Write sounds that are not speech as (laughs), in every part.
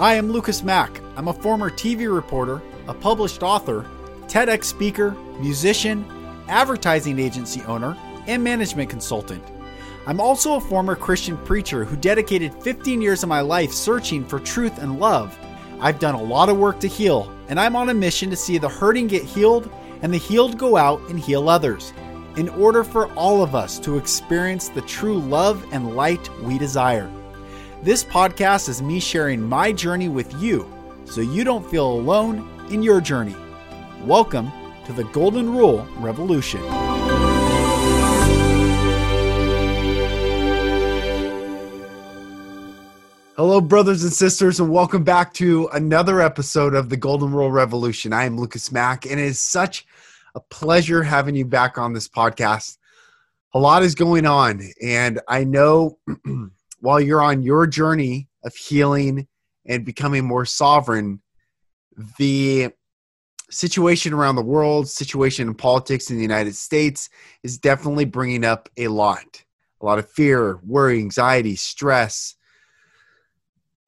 Hi, I'm Lucas Mack. I'm a former TV reporter, a published author, TEDx speaker, musician, advertising agency owner, and management consultant. I'm also a former Christian preacher who dedicated 15 years of my life searching for truth and love. I've done a lot of work to heal, and I'm on a mission to see the hurting get healed and the healed go out and heal others, in order for all of us to experience the true love and light we desire. This podcast is me sharing my journey with you so you don't feel alone in your journey. Welcome to the Golden Rule Revolution. Hello, brothers and sisters, and welcome back to another episode of the Golden Rule Revolution. I am Lucas Mack, and it is such a pleasure having you back on this podcast. A lot is going on, and I know (clears throat) while you're on your journey of healing and becoming more sovereign, the situation around the world, situation in politics in the United States is definitely bringing up a lot. A lot of fear, worry, anxiety, stress,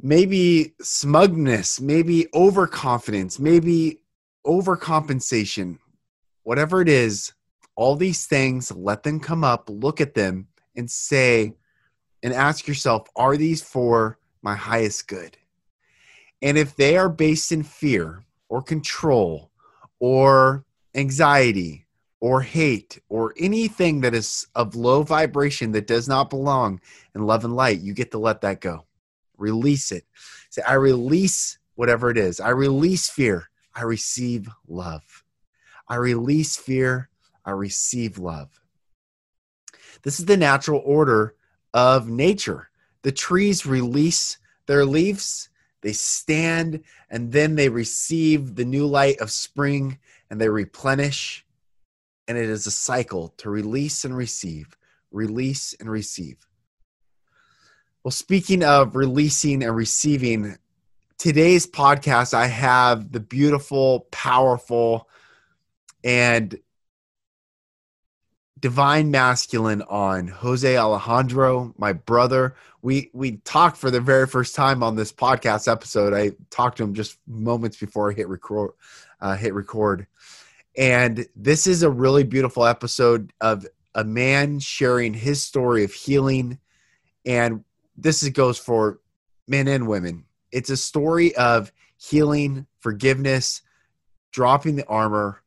maybe smugness, maybe overconfidence, maybe overcompensation. Whatever it is, all these things, let them come up, look at them, and say, and ask yourself, are these for my highest good? And if they are based in fear or control or anxiety or hate or anything that is of low vibration that does not belong in love and light, you get to let that go release it. Say, I release whatever it is. I release fear. I receive love. I release fear. I receive love. This is the natural order of nature. The trees release their leaves, they stand, and then they receive the new light of spring and they replenish. And it is a cycle to release and receive, release and receive. Well, speaking of releasing and receiving, today's podcast, I have the beautiful, powerful, and divine masculine on Jose Alejandro, my brother. We we talked for the very first time on this podcast episode. I talked to him just moments before I hit record. Uh, hit record, and this is a really beautiful episode of a man sharing his story of healing and this is, goes for men and women. It's a story of healing, forgiveness, dropping the armor,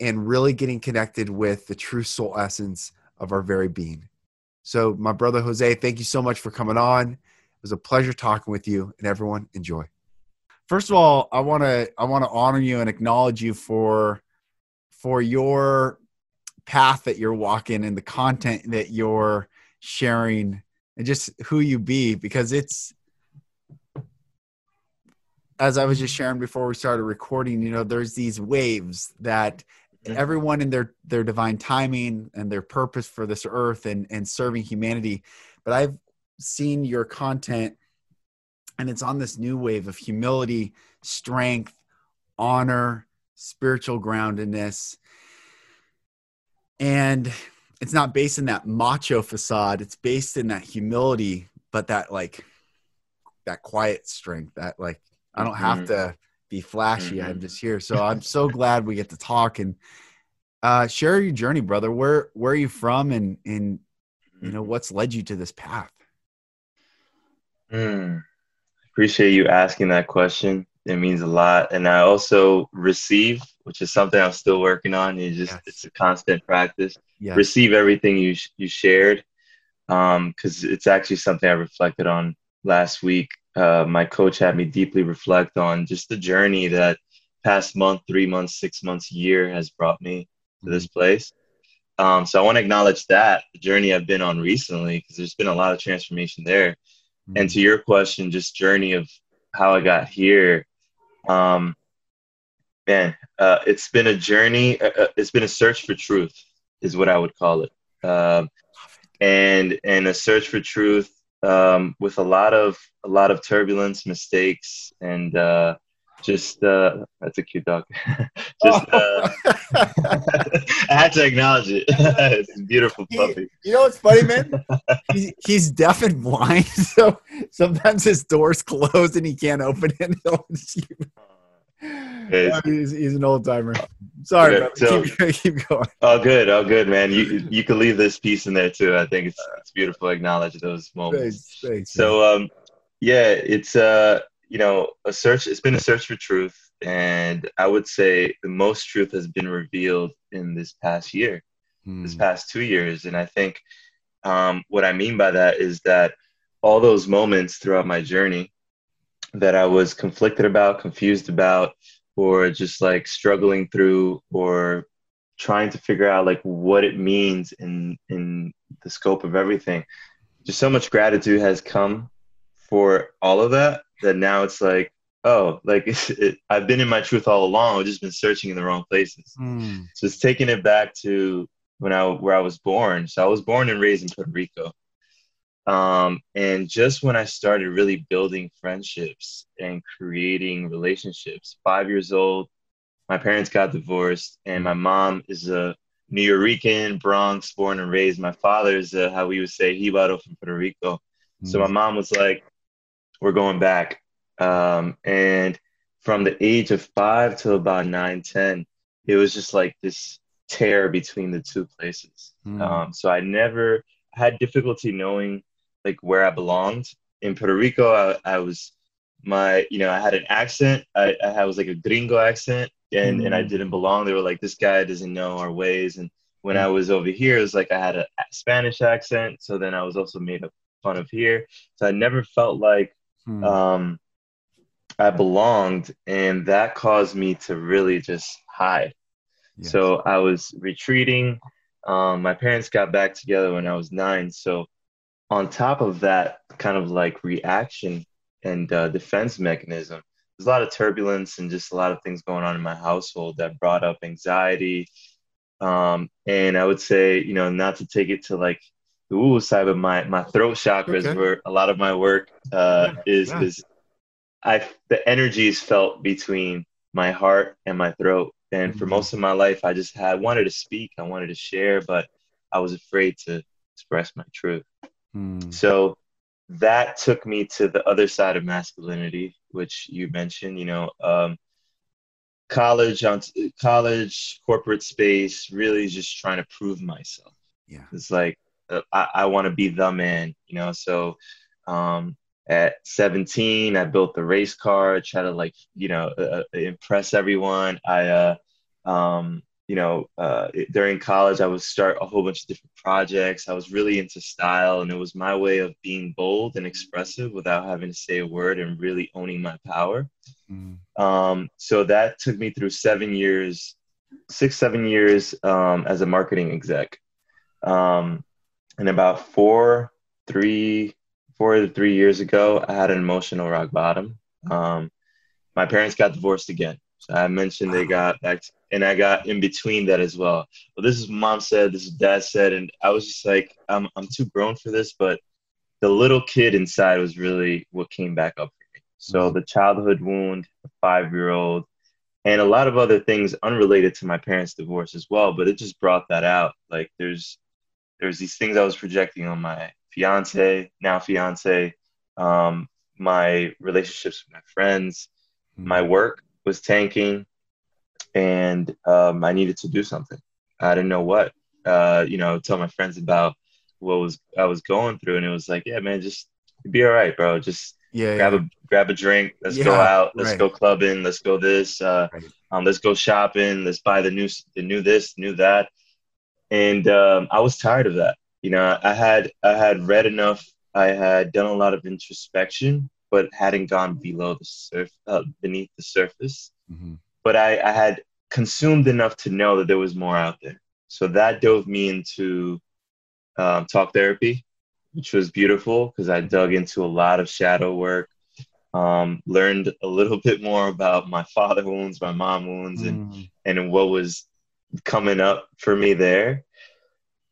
and really getting connected with the true soul essence of our very being. So, my brother Jose, thank you so much for coming on. It was a pleasure talking with you, and everyone enjoy. First of all, I want to I want to honor you and acknowledge you for for your path that you're walking and the content that you're sharing and just who you be because it's as I was just sharing before we started recording, you know, there's these waves that. Everyone in their their divine timing and their purpose for this earth and and serving humanity. But I've seen your content and it's on this new wave of humility, strength, honor, spiritual groundedness. And it's not based in that macho facade it's based in that humility but that like that quiet strength that like i don't have mm-hmm. to be flashy mm-hmm. i'm just here so i'm so glad we get to talk and uh share your journey brother where where are you from and and you know mm-hmm. what's led you to this path mm. appreciate you asking that question it means a lot and i also receive which is something i'm still working on it's just yes. it's a constant practice yes. receive everything you you shared because um, it's actually something i reflected on last week uh, my coach had me deeply reflect on just the journey that past month three months six months year has brought me to this mm-hmm. place um, so i want to acknowledge that the journey i've been on recently because there's been a lot of transformation there mm-hmm. and to your question just journey of how i got here um, man, uh, it's been a journey. Uh, uh, it's been a search for truth, is what I would call it, um, and and a search for truth um, with a lot of a lot of turbulence, mistakes, and uh, just uh, that's a cute dog. (laughs) just uh, (laughs) I had to acknowledge it. (laughs) it's a beautiful puppy. you know what's funny, man? He, he's deaf and blind, so sometimes his door's closed and he can't open it. Uh, he's, he's, an old timer. Sorry, yeah, so, keep, (laughs) keep, going. Oh, good. Oh, good, man. You you can leave this piece in there too. I think it's it's beautiful. To acknowledge those moments. Thanks, thanks, so, um, yeah, it's uh, you know, a search. It's been a search for truth, and I would say the most truth has been revealed in this past year, hmm. this past two years, and I think um, what I mean by that is that all those moments throughout my journey that I was conflicted about, confused about, or just like struggling through, or trying to figure out like what it means in in the scope of everything. Just so much gratitude has come for all of that that now it's like oh like (laughs) it, i've been in my truth all along i've just been searching in the wrong places mm. so it's taking it back to when i where i was born so i was born and raised in puerto rico um, and just when i started really building friendships and creating relationships five years old my parents got divorced and my mom is a New Yorker, Bronx, born and raised. My father is a, how we would say Jibaro from Puerto Rico. Mm. So my hmm. mom was like, we're going back. Um, and from the age of five to about nine, 10, it was just like this tear between the two places. Mm. Um, so I never had difficulty knowing like where I belonged. In Puerto Rico, I, I was my, you know, I had an accent. I, I was like a gringo accent and, mm. and I hmm. didn't belong. They were like, this guy doesn't know our ways. And when mm. I was over here, it was like I had a Spanish accent. So then I was also made fun of here. So I never felt like hmm. um, I belonged, and that caused me to really just hide. Yes. So I was retreating. Um, my parents got back together when I was nine. So on top of that kind of like reaction and uh, defense mechanism, there's a lot of turbulence and just a lot of things going on in my household that brought up anxiety. Um, and I would say, you know, not to take it to like the woo side of my my throat chakras okay. where a lot of my work uh, yeah, is yeah. is I the energy is felt between my heart and my throat. And mm-hmm. for most of my life, I just had wanted to speak, I wanted to share, but I was afraid to express my truth. Mm. So that took me to the other side of masculinity, which you mentioned. You know, um, college on college, corporate space, really just trying to prove myself. Yeah, it's like uh, I, I want to be the man, you know. So um, at 17, I built the race car, try to like, you know, uh, uh, impress everyone. I, uh, um, you know, uh, during college, I would start a whole bunch of different projects. I was really into style, and it was my way of being bold and expressive without having to say a word and really owning my power. Mm. Um, so that took me through seven years, six, seven years um, as a marketing exec. Um, and about four, three, four to three years ago, I had an emotional rock bottom. Um, my parents got divorced again. So I mentioned they got back, to, and I got in between that as well. Well, this is mom said, this is dad said, and I was just like, I'm I'm too grown for this, but the little kid inside was really what came back up for me. So mm-hmm. the childhood wound, the five year old, and a lot of other things unrelated to my parents' divorce as well. But it just brought that out. Like there's there's these things I was projecting on my fiance, now fiance, um, my relationships with my friends, my work was tanking, and um, I needed to do something. I didn't know what. Uh, you know, tell my friends about what was I was going through, and it was like, yeah, man, just be all right, bro. Just yeah, grab yeah. a grab a drink. Let's yeah, go out. Let's right. go clubbing. Let's go this. Uh, right. um, let's go shopping. Let's buy the new the new this, new that and um, I was tired of that. You know, I had I had read enough. I had done a lot of introspection, but hadn't gone below the surf, uh, beneath the surface. Mm-hmm. But I, I had consumed enough to know that there was more out there. So that dove me into um, talk therapy, which was beautiful because I dug into a lot of shadow work, um, learned a little bit more about my father wounds, my mom wounds, and mm. and what was coming up for me there.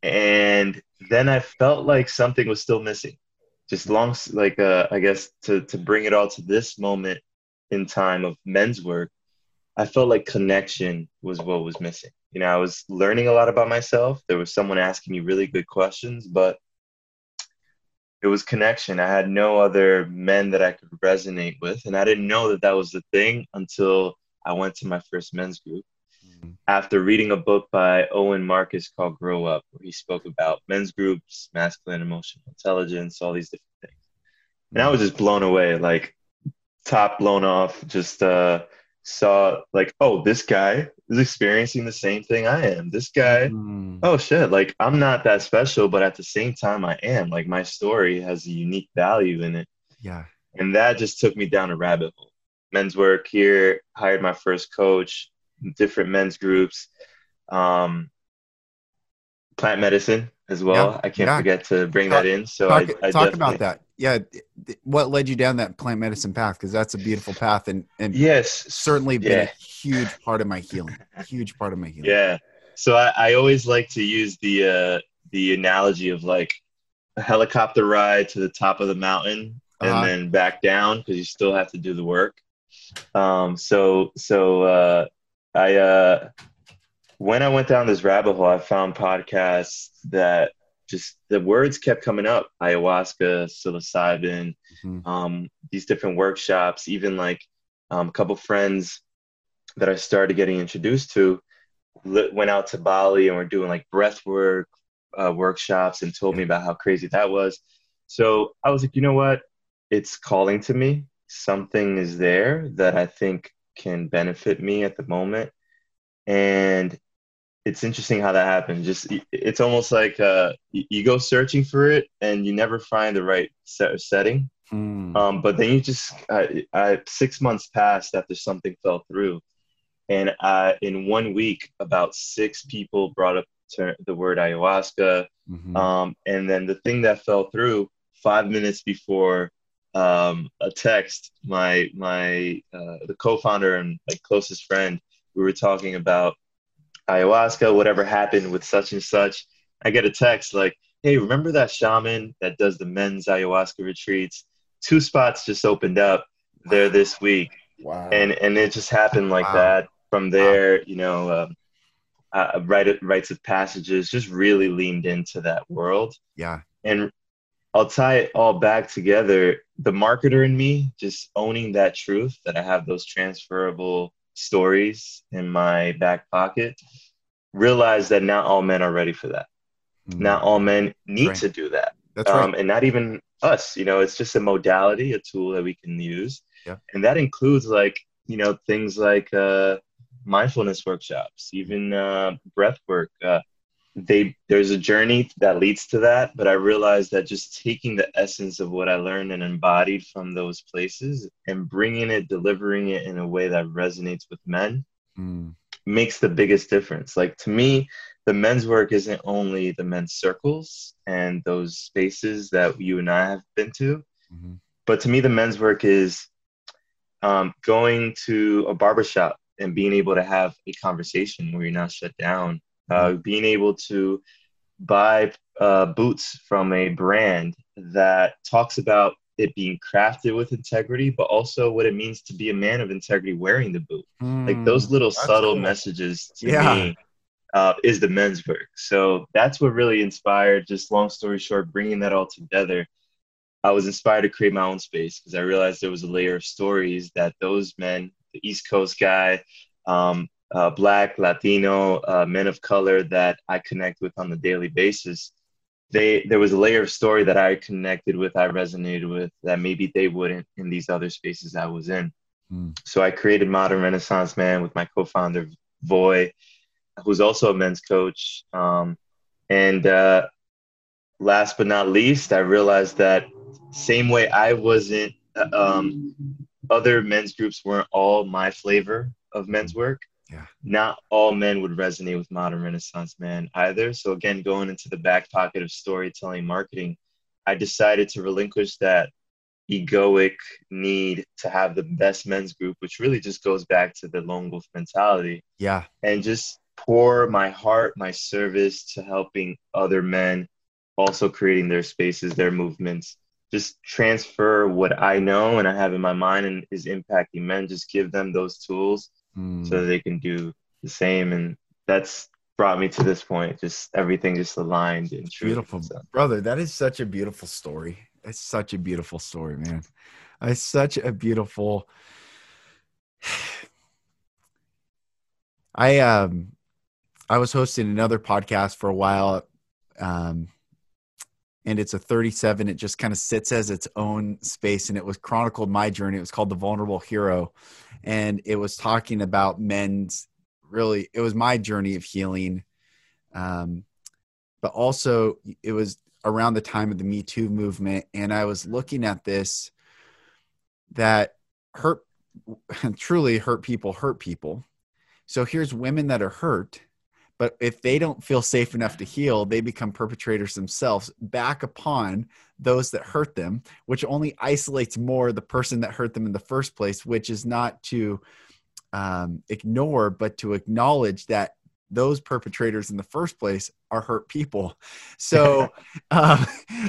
And then I felt like something was still missing. Just long, like uh, I guess to to bring it all to this moment, in time of men's work, I felt like connection was what was missing. You know, I was learning a lot about myself. There was someone asking me really good questions, but it was connection. I had no other men that I could resonate with. And I didn't know that that was the thing until I went to my first men's group. After reading a book by Owen Marcus called Grow Up, where he spoke about men's groups, masculine emotional intelligence, all these different things. And I was just blown away, like top blown off, just uh, saw like, oh, this guy is experiencing the same thing I am. This guy, mm. oh shit, like I'm not that special, but at the same time I am. Like my story has a unique value in it. Yeah. And that just took me down a rabbit hole. Men's work here, hired my first coach, different men's groups, um, plant medicine as well. Yeah. I can't yeah. forget to bring talk, that in. So talk, I, I talk about that yeah what led you down that plant medicine path because that's a beautiful path and and yes certainly been a huge part of my healing huge part of my healing yeah so i, I always like to use the uh the analogy of like a helicopter ride to the top of the mountain and uh-huh. then back down because you still have to do the work um so so uh i uh when i went down this rabbit hole i found podcasts that just the words kept coming up. Ayahuasca psilocybin mm-hmm. um, these different workshops even like um, a couple friends that i started getting introduced to went out to bali and were doing like breath work uh, workshops and told me about how crazy that was. So i was like you know what? It's calling to me. Something is there that i think can benefit me at the moment and it's interesting how that happens. Just it's almost like uh, you go searching for it and you never find the right set setting. Mm. Um, but then you just I, I, six months passed after something fell through, and I, in one week about six people brought up the word ayahuasca. Mm-hmm. Um, and then the thing that fell through five minutes before um, a text, my my uh, the co-founder and like closest friend, we were talking about ayahuasca, whatever happened with such and such. I get a text like, hey, remember that shaman that does the men's ayahuasca retreats? Two spots just opened up there this week. Wow. And and it just happened like wow. that. From there, wow. you know, um, uh, write, rites of passages just really leaned into that world. Yeah. And I'll tie it all back together. The marketer in me, just owning that truth that I have those transferable stories in my back pocket, realize that not all men are ready for that. Mm-hmm. Not all men need right. to do that. That's right. Um, and not even us, you know, it's just a modality, a tool that we can use. Yeah. And that includes like, you know, things like uh, mindfulness workshops, even uh, breath work, uh, they there's a journey that leads to that but i realized that just taking the essence of what i learned and embodied from those places and bringing it delivering it in a way that resonates with men mm. makes the biggest difference like to me the men's work isn't only the men's circles and those spaces that you and i have been to mm-hmm. but to me the men's work is um, going to a barbershop and being able to have a conversation where you're not shut down uh, being able to buy uh, boots from a brand that talks about it being crafted with integrity, but also what it means to be a man of integrity wearing the boot. Mm, like those little subtle cool. messages to yeah. me uh, is the men's work. So that's what really inspired. Just long story short, bringing that all together. I was inspired to create my own space because I realized there was a layer of stories that those men, the East Coast guy, um, uh, Black, Latino, uh, men of color that I connect with on a daily basis, they there was a layer of story that I connected with, I resonated with that maybe they wouldn't in these other spaces I was in. Mm. So I created Modern Renaissance Man with my co-founder Voy, who's also a men's coach. Um, and uh, last but not least, I realized that same way I wasn't, uh, um, other men's groups weren't all my flavor of men's work yeah. not all men would resonate with modern renaissance man either. So again going into the back pocket of storytelling marketing i decided to relinquish that egoic need to have the best men's group which really just goes back to the lone wolf mentality. Yeah. And just pour my heart my service to helping other men also creating their spaces their movements. Just transfer what I know and I have in my mind and is impacting men. Just give them those tools mm. so they can do the same. And that's brought me to this point. Just everything just aligned and true. beautiful, so. brother. That is such a beautiful story. It's such a beautiful story, man. It's such a beautiful. (sighs) I um, I was hosting another podcast for a while, um, and it's a 37. It just kind of sits as its own space, and it was chronicled my journey. It was called the Vulnerable Hero, and it was talking about men's really it was my journey of healing. Um, but also it was around the time of the me too movement and i was looking at this that hurt (laughs) truly hurt people hurt people. So here's women that are hurt but if they don't feel safe enough to heal they become perpetrators themselves back upon those that hurt them which only isolates more the person that hurt them in the first place which is not to um, ignore, but to acknowledge that those perpetrators in the first place are hurt people. (laughs) So, (laughs) um,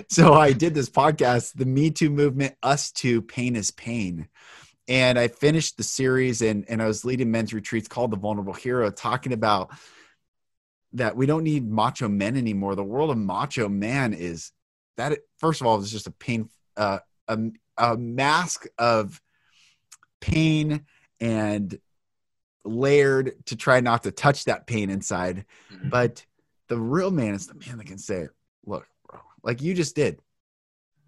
so I did this podcast, the Me Too movement, Us to Pain is Pain. And I finished the series and, and I was leading men's retreats called The Vulnerable Hero, talking about that we don't need macho men anymore. The world of macho man is that, first of all, is just a pain, uh, a, a mask of pain and layered to try not to touch that pain inside. Mm-hmm. But the real man is the man that can say, look, bro, like you just did.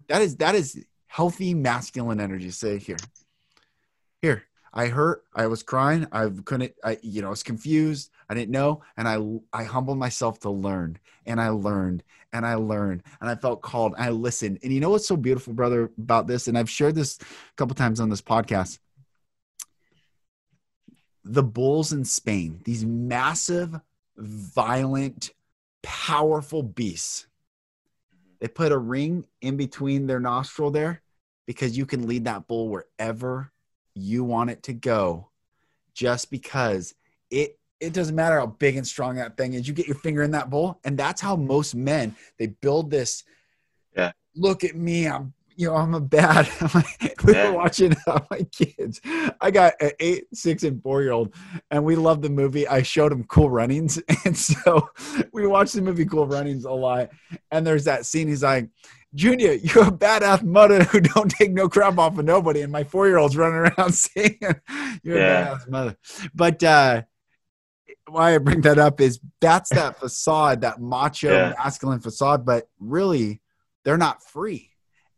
That is that is healthy masculine energy. Say here. Here. I hurt. I was crying. I couldn't. I, you know, I was confused. I didn't know, and I, I humbled myself to learn, and I learned, and I learned, and I felt called. I listened, and you know what's so beautiful, brother, about this, and I've shared this a couple times on this podcast the bulls in Spain, these massive, violent, powerful beasts. They put a ring in between their nostril there because you can lead that bull wherever you want it to go just because it it doesn't matter how big and strong that thing is. You get your finger in that bowl and that's how most men they build this yeah. Look at me i'm you know, I'm a bad. (laughs) we were watching uh, my kids. I got an eight, six, and four year old, and we love the movie. I showed them Cool Runnings, (laughs) and so we watched the movie Cool Runnings a lot. And there's that scene. He's like, Junior, you're a badass mother who don't take no crap off of nobody. And my four year old's running around (laughs) saying, You're yeah. a badass mother. But uh, why I bring that up is that's that facade, that macho yeah. masculine facade, but really, they're not free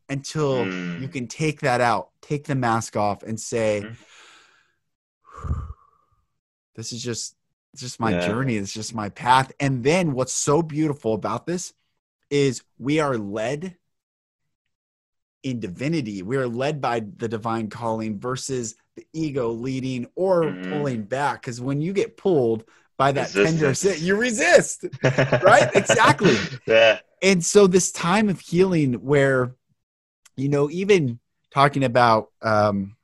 until mm. you can take that out, take the mask off, and say, mm. (sighs) "This is just just my yeah. journey. It's just my path." And then what's so beautiful about this is we are led in divinity. We are led by the divine calling versus the ego leading or mm. pulling back. Because when you get pulled by that tender sit, you resist. right? (laughs) exactly. Yeah. And so this time of healing where you know, even talking about um,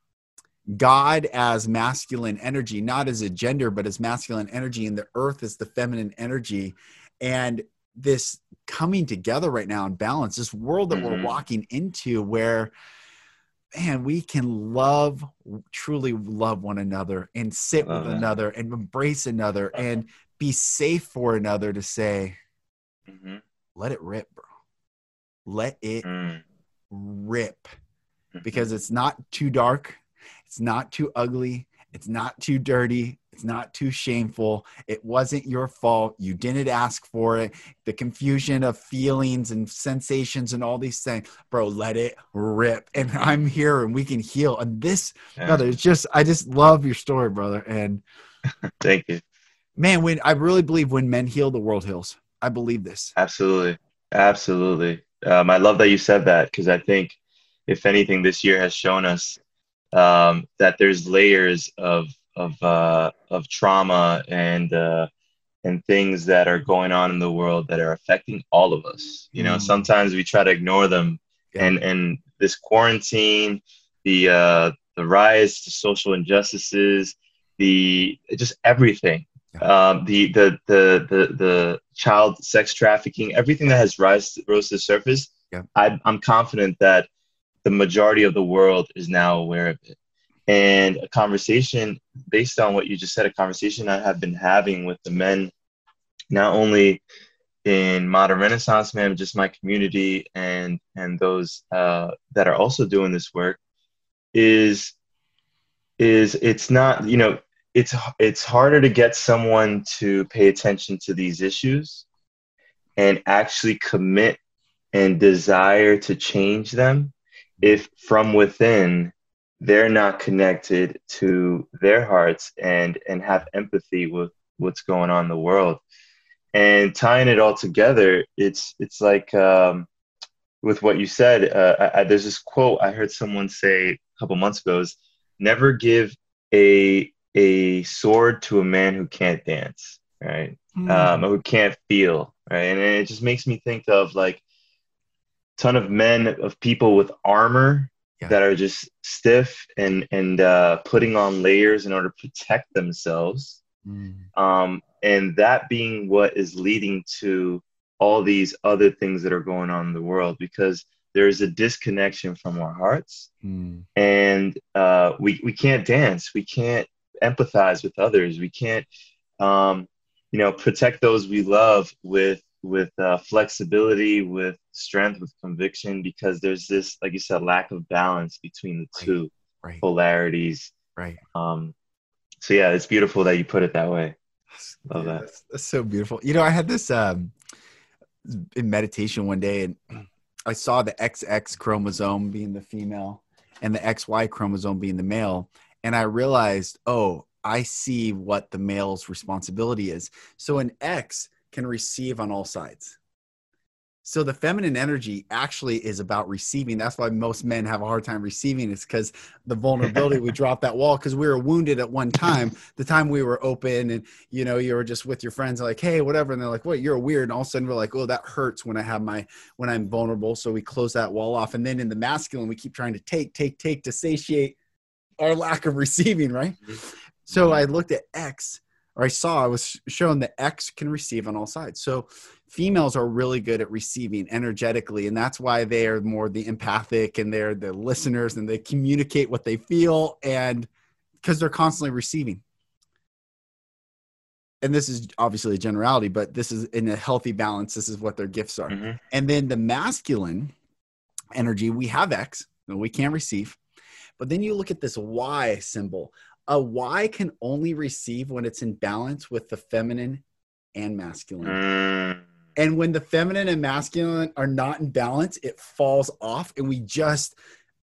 God as masculine energy, not as a gender, but as masculine energy, and the earth as the feminine energy. And this coming together right now in balance, this world that mm-hmm. we're walking into where, man, we can love, truly love one another and sit with that. another and embrace another and be safe for another to say, mm-hmm. let it rip, bro. Let it mm rip mm-hmm. because it's not too dark, it's not too ugly, it's not too dirty, it's not too shameful. It wasn't your fault. You didn't ask for it. The confusion of feelings and sensations and all these things, bro, let it rip. And mm-hmm. I'm here and we can heal. And this, yeah. brother, it's just, I just love your story, brother. And (laughs) thank you. Man, when I really believe when men heal, the world heals. I believe this. Absolutely. Absolutely um, I love that you said that because I think, if anything, this year has shown us um, that there's layers of of uh, of trauma and uh, and things that are going on in the world that are affecting all of us. You know, mm. sometimes we try to ignore them, yeah. and and this quarantine, the uh, the rise to social injustices, the just everything um, the, the the the the child sex trafficking, everything that has rise rose to the surface. Yeah. I, I'm confident that the majority of the world is now aware of it. And a conversation based on what you just said, a conversation I have been having with the men, not only in modern Renaissance man, just my community and and those uh, that are also doing this work, is is it's not you know it's it's harder to get someone to pay attention to these issues and actually commit and desire to change them if from within they're not connected to their hearts and and have empathy with what's going on in the world. And tying it all together it's it's like um, with what you said uh, I, there's this quote i heard someone say a couple months ago is never give a a sword to a man who can't dance right mm. um, who can't feel right and it just makes me think of like ton of men of people with armor yeah. that are just stiff and and uh, putting on layers in order to protect themselves mm. um, and that being what is leading to all these other things that are going on in the world because there's a disconnection from our hearts mm. and uh, we, we can't dance we can't empathize with others we can't um, you know protect those we love with with uh, flexibility, with strength, with conviction, because there's this, like you said, lack of balance between the two right. Right. polarities. Right. Um, so yeah, it's beautiful that you put it that way. Love yeah, that. That's, that's, so beautiful. You know, I had this um, in meditation one day, and I saw the XX chromosome being the female and the XY chromosome being the male, and I realized, oh, I see what the male's responsibility is. So an X can receive on all sides. So the feminine energy actually is about receiving. That's why most men have a hard time receiving. It's because the vulnerability we (laughs) drop that wall because we were wounded at one time. The time we were open and you know you were just with your friends like hey whatever and they're like what you're weird and all of a sudden we're like oh that hurts when I have my when I'm vulnerable. So we close that wall off and then in the masculine we keep trying to take take take to satiate our lack of receiving right. Mm-hmm. So I looked at X or I saw I was shown that X can receive on all sides. So females are really good at receiving energetically, and that's why they are more the empathic and they're the listeners and they communicate what they feel and because they're constantly receiving. And this is obviously a generality, but this is in a healthy balance. This is what their gifts are. Mm-hmm. And then the masculine energy, we have X, we can't receive. But then you look at this Y symbol a Y can only receive when it's in balance with the feminine and masculine. Mm. And when the feminine and masculine are not in balance, it falls off. And we just,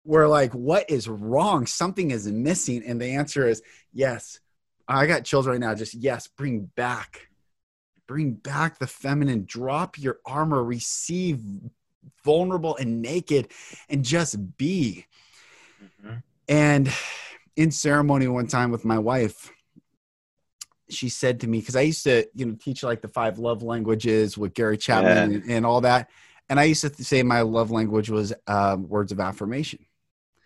we're like, what is wrong? Something is missing. And the answer is yes. I got chills right now. Just yes, bring back, bring back the feminine. Drop your armor, receive vulnerable and naked, and just be. And in ceremony one time with my wife she said to me because i used to you know teach like the five love languages with gary chapman yeah. and, and, all that and i used to say my love language was um, words of affirmation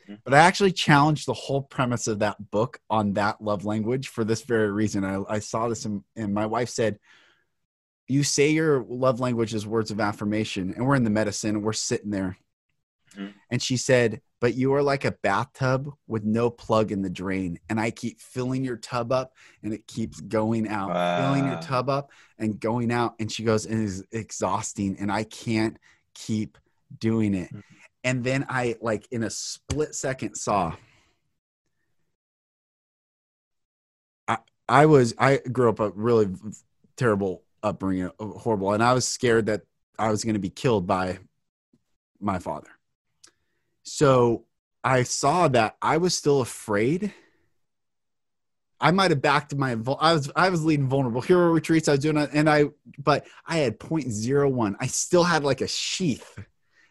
mm-hmm. but i actually challenged the whole premise of that book on that love language for this very reason i, I saw this and, and my wife said you say your love language is words of affirmation and we're in the medicine and we're sitting there mm-hmm. and she said but you are like a bathtub with no plug in the drain. And I keep filling your tub up and it keeps going out, wow. filling your tub up and going out. And she goes, and it's exhausting. And I can't keep doing it. Mm-hmm. And then I, like, in a split second, saw. I, I was, I grew up a really terrible upbringing, horrible. And I was scared that I was going to be killed by my father so I saw that I was still afraid. I might have backed my I was I was leading vulnerable hero retreats. I was doing it, and I but I had 0.01. I still had like a sheath,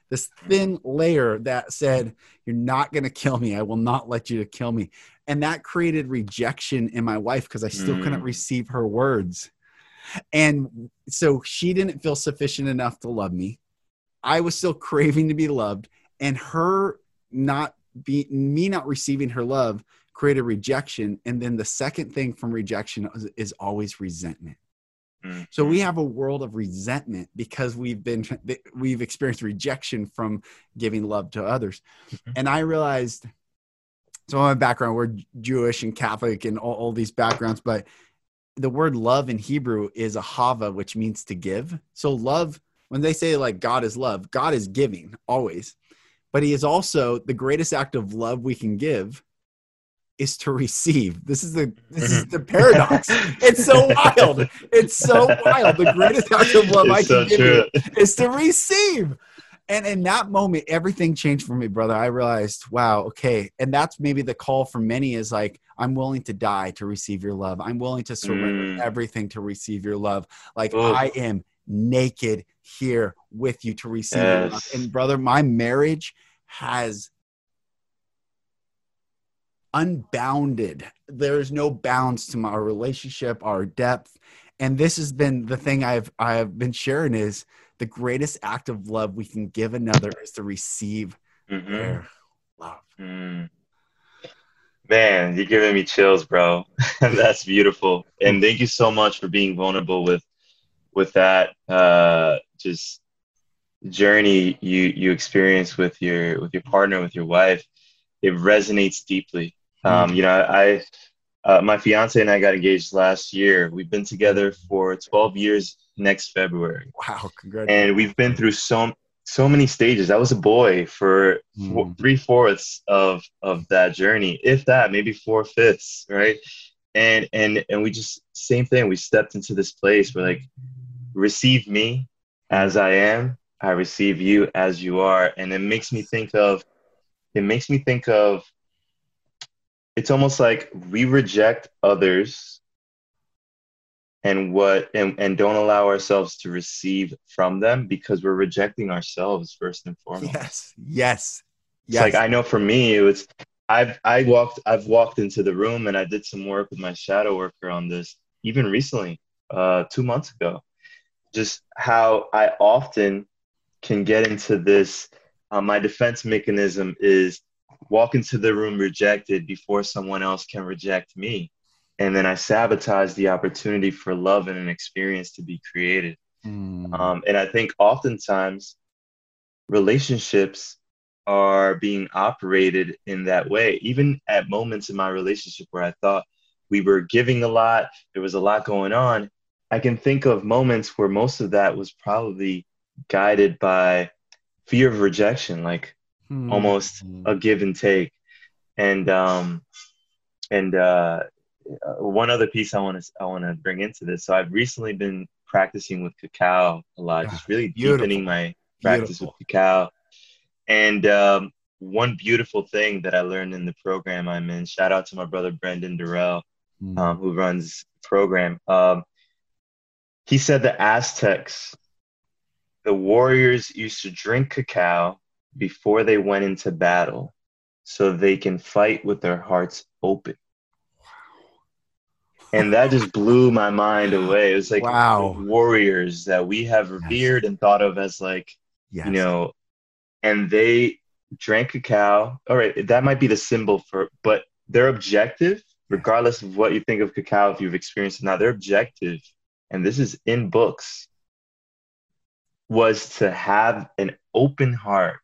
this thin layer that said, "You're not going to kill me. I will not let you to kill me." And that created rejection in my wife because I still mm. couldn't receive her words. And so she didn't feel sufficient enough to love me. I was still craving to be loved and her not be me not receiving her love created rejection and then the second thing from rejection is, is always resentment Mm-hmm. So we have a world of resentment because we've been we've experienced rejection from giving love to others. Mm-hmm. And I realized so my background, we're Jewish and Catholic and all, all these backgrounds, but the word love in Hebrew is ahava, which means to give. So love, when they say like God is love, God is giving always. But he is also the greatest act of love we can give is to receive. This is the this is the paradox. (laughs) it's so wild. It's so wild. The greatest act of love it's I can give you is to receive. And in that moment, everything changed for me, brother. I realized, wow, okay. And that's maybe the call for many is like, I'm willing to die to receive your love. I'm willing to surrender mm. everything to receive your love. Like. I am naked here with you to receive yes. And brother, my marriage has unbounded. There's no bounds to my relationship, our depth. And this has been the thing I've I've been sharing is the greatest act of love we can give another is to receive mm-hmm. their love. Mm. Man, you're giving me chills, bro. (laughs) That's beautiful. And thank you so much for being vulnerable with with that uh just journey you you experience with your with your partner with your wife it resonates deeply um, you know, I, uh, my fiance and I got engaged last year. We've been together for 12 years next February. Wow, congratulations! And we've been through so so many stages. I was a boy for mm. four, three fourths of of that journey, if that, maybe four fifths, right? And and and we just same thing. We stepped into this place where like, receive me as I am. I receive you as you are, and it makes me think of. It makes me think of it's almost like we reject others and what and, and don't allow ourselves to receive from them because we're rejecting ourselves first and foremost yes yes yes like i know for me it was i've i walked i've walked into the room and i did some work with my shadow worker on this even recently uh two months ago just how i often can get into this uh, my defense mechanism is walk into the room rejected before someone else can reject me. And then I sabotage the opportunity for love and an experience to be created. Mm. Um, and I think oftentimes relationships are being operated in that way. Even at moments in my relationship where I thought we were giving a lot, there was a lot going on, I can think of moments where most of that was probably guided by fear of rejection. Like, hmm. almost a give and take. And um, and uh, one other piece I want to I want to bring into this. So I've recently been practicing with cacao a lot, just really beautiful. deepening my practice beautiful. with cacao. And um, one beautiful thing that I learned in the program I'm in. Shout out to my brother Brendan Durrell, mm. um, who runs the program. Um, he said the Aztecs, the warriors used to drink cacao before they went into battle so they can fight with their hearts open. And that just blew my mind away. It was like wow. warriors that we have revered yes. and thought of as like, yes. you know, and they drank cacao. All right, that might be the symbol for, but their objective, regardless of what you think of cacao, if you've experienced it now, their objective, and this is in books, was to have an open heart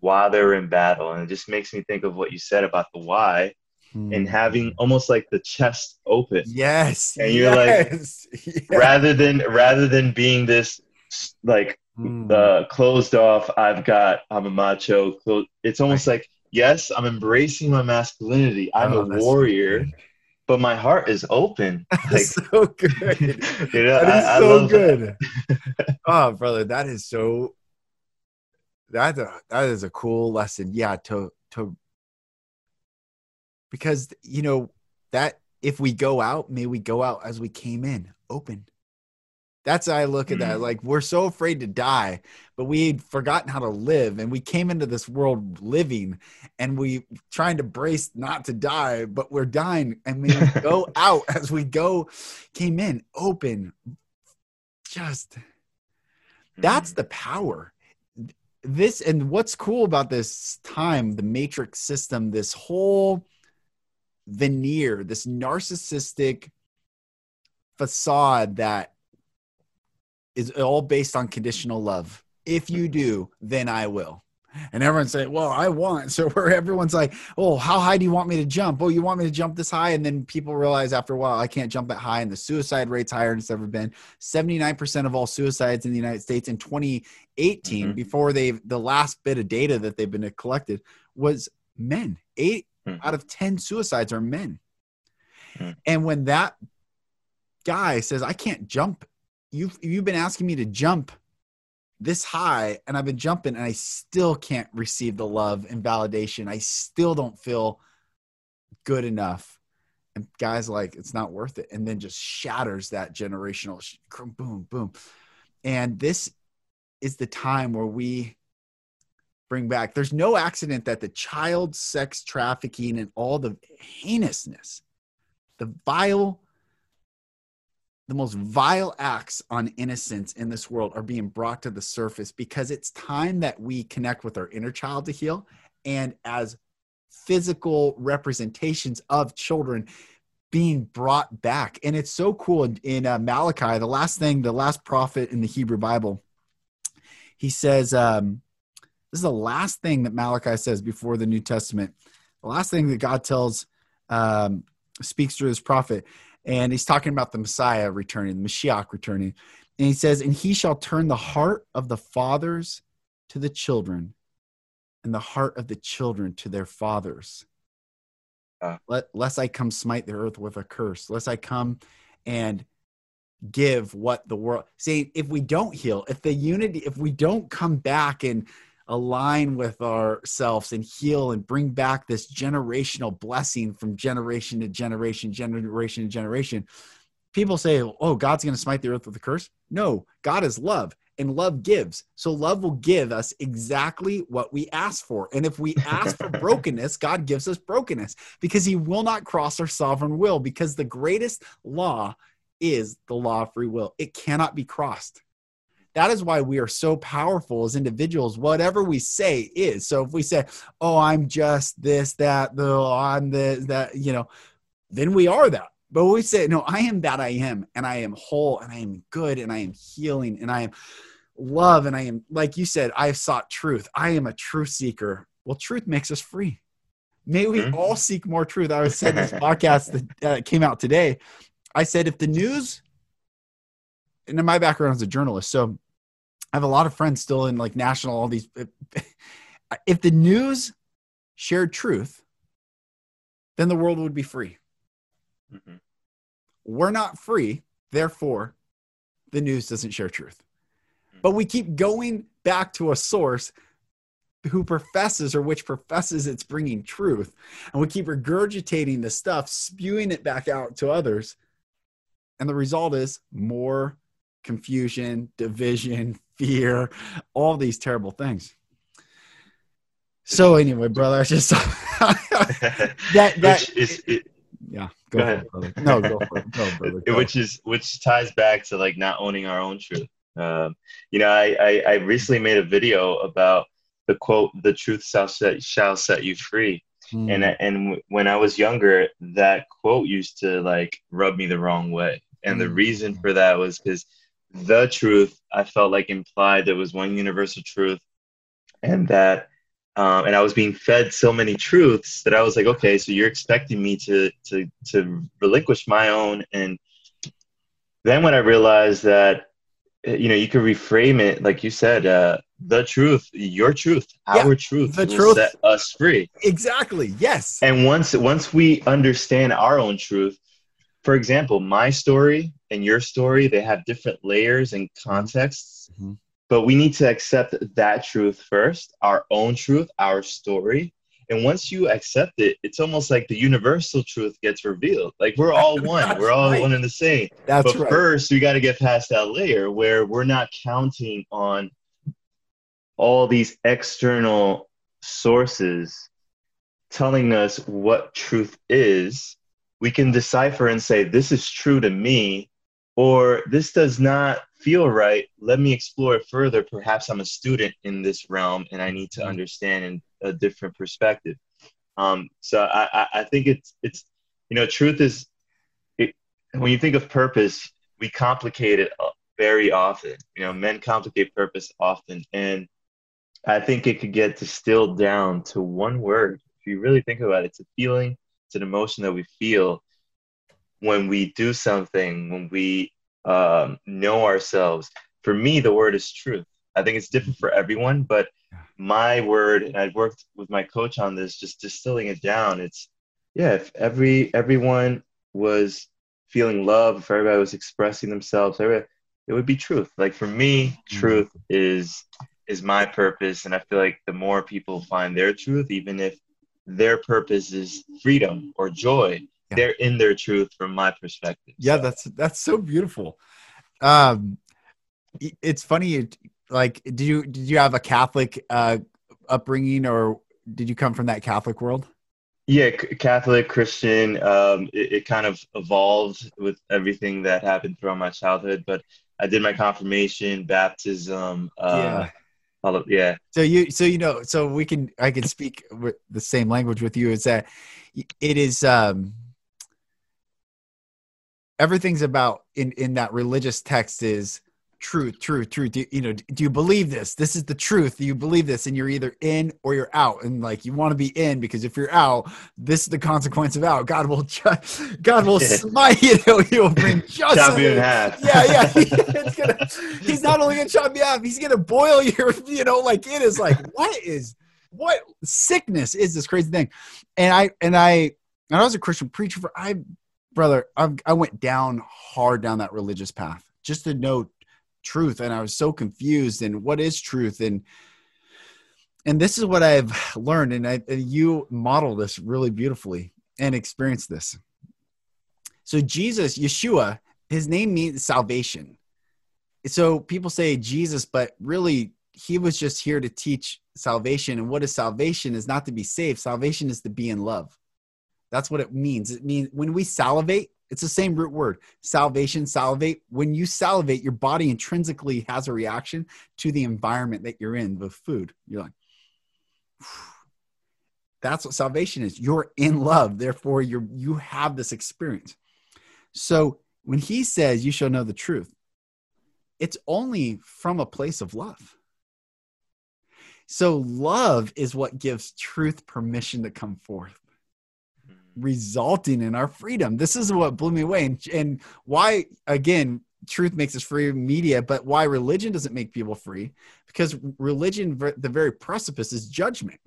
while they were in battle. And it just makes me think of what you said about the why hmm. and having almost like the chest open. Yes. And you're yes, like yes. rather than rather than being this like hmm. uh, closed off, I've got I'm a macho. It's almost like yes, I'm embracing my masculinity. I'm oh, a warrior. But my heart is open. (laughs) Like, so good. (laughs) you know, that is I, so I good. (laughs) oh, brother, that is so that a, that is a cool lesson. Yeah, to to because you know that if we go out, may we go out as we came in, open. That's how I look at that. Mm. Like we're so afraid to die, but we'd forgotten how to live, and we came into this world living, and we trying to brace not to die, but we're dying, and we (laughs) go out as we go, came in open. Just that's mm. the power this and what's cool about this time, the matrix system, this whole veneer, this narcissistic facade that is all based on conditional love. If you do, then I will. And everyone's saying, Well, I want. (laughs) So where everyone's like, Oh, how high do you want me to jump? Oh, you want me to jump this high? And then people realize after a while, I can't jump that high. And the suicide rate's higher than it's ever been. 79% of all suicides in the United States in 2018, mm-hmm. before they've the last bit of data that they've been collected, was men. 8 mm-hmm. out of 10 suicides are men. Mm-hmm. And when that guy says, I can't jump, you've you've been asking me to jump this high and I've been jumping and I still can't receive the love and validation. I still don't feel good enough. And guys like, it's not worth it. And then just shatters that generational boom, boom. And this is the time where we bring back, there's no accident that the child sex trafficking and all the heinousness, the vile the most vile acts on innocence in this world are being brought to the surface because it's time that we connect with our inner child to heal and as physical representations of children being brought back. And it's so cool in, in uh, malachi the last thing the last prophet in the hebrew bible he says um, this is the last thing that malachi says before the new testament. The last thing that god tells um, speaks through his prophet and he's talking about the Messiah returning, the Mashiach returning. And he says, And he shall turn the heart of the fathers to the children, and the heart of the children to their fathers. Uh, Let, lest I come smite the earth with a curse, lest I come and give what the world See, if we don't heal if the unity if we don't come back and align with ourselves and heal and bring back this generational blessing from generation to generation, generation to generation. People say, oh, God's going to smite the earth with a curse. No, God is love and love gives. So love will give us exactly what we ask for. And if we ask for (laughs) brokenness, God gives us brokenness because he will not cross our sovereign will because the greatest law is the law of free will. It cannot be crossed that is why we are so powerful as individuals. Whatever we say is. So if we say oh i'm just this that the i'm the that you know then we are that. But we say no i am that i am and i am whole and i am good and i am healing and i am love and i am like you said i have sought truth. I am a truth seeker. Well truth makes us free. May we mm-hmm. all seek more truth. I was said this (laughs) podcast that uh, came out today. I said if the news and my background is a journalist so I have a lot of friends still in like national, all these. (laughs) If the news shared truth, then the world would be free. Mm-hmm. We're not free, therefore, the news doesn't share truth. Mm-hmm. But we keep going back to a source who professes or which professes it's bringing truth. And we keep regurgitating the stuff, spewing it back out to others. And the result is more confusion, division, fear, all these terrible things. So anyway, brother, I just (laughs) that that is it, yeah. Go, go ahead. It, no, go for it. Go, (laughs) brother, go. Which is which ties back to like not owning our own truth. Um, you know, I, I I recently made a video about the quote, "The truth shall set shall set you free." Hmm. And and when I was younger, that quote used to like rub me the wrong way, and the hmm. reason for that was because the truth I felt like implied there was one universal truth, and that um, and I was being fed so many truths that I was like, okay, so you're expecting me to to to relinquish my own, and then when I realized that you know you could reframe it like you said, uh, the truth, your truth, yeah, our truth, the truth set us free. Exactly. Yes. And once once we understand our own truth, for example, my story and your story, they have different layers and contexts. Mm-hmm. But we need to accept that truth first, our own truth, our story. And once you accept it, it's almost like the universal truth gets revealed. Like we're all (laughs) one, we're all right. one and the same. That's but right. first, we got to get past that layer where we're not counting on all these external sources telling us what truth is we can decipher and say, this is true to me, or this does not feel right. Let me explore it further. Perhaps I'm a student in this realm and I need to understand in a different perspective. Um, so I, I think it's, it's, you know, truth is, it, when you think of purpose, we complicate it very often. You know, men complicate purpose often. And I think it could get distilled down to one word. If you really think about it, it's a feeling, it's an emotion that we feel when we do something, when we um, know ourselves. For me, the word is truth. I think it's different for everyone, but my word, and I've worked with my coach on this, just distilling it down. It's yeah, if every everyone was feeling love, if everybody was expressing themselves, it would be truth. Like for me, mm-hmm. truth is is my purpose, and I feel like the more people find their truth, even if their purpose is freedom or joy, yeah. they're in their truth from my perspective. Yeah, so. that's that's so beautiful. Um, it's funny. Like, did you did you have a Catholic uh, upbringing, or did you come from that Catholic world? Yeah, Catholic, Christian. Um, it, it, kind of evolved with everything that happened throughout my childhood. But I did my confirmation, baptism. Uh, yeah. Yeah. So you, so you know, so we can, I can speak with the same language with you. Is that it is um, everything's about in in that religious text is truth, truth, truth. Do, you know, do you believe this? This is the truth. Do you believe this? And you're either in or you're out. And like you want to be in because if you're out, this is the consequence of out. God will, ju- God will (laughs) smite you. He will bring (laughs) justice. Chop you in half. Yeah, yeah. (laughs) He, gonna, he's not only gonna chop you off, he's gonna boil your. You know, like it is like what is what sickness is this crazy thing? And I and I and I was a Christian preacher for I brother. I, I went down hard down that religious path just to know truth and i was so confused and what is truth? And and this is what i've learned and, I, and you model this really beautifully and experience this. So jesus yeshua his name means salvation. So people say jesus but really he was just here to teach salvation and what is salvation is not to be saved. Salvation is to be in love. That's what it means. It means when we salivate it's the same root word salvation salivate. When you salivate your body intrinsically has a reaction to the environment that you're in the food. You're like (sighs) that's what salvation is. You're in love therefore you're you have this experience. So when he says you shall know the truth it's only from a place of love. So love is what gives truth permission to come forth resulting in our freedom. This is what blew me away. And, and why, again, truth makes us free media, but why religion doesn't make people free? Because religion, the very precipice is judgment.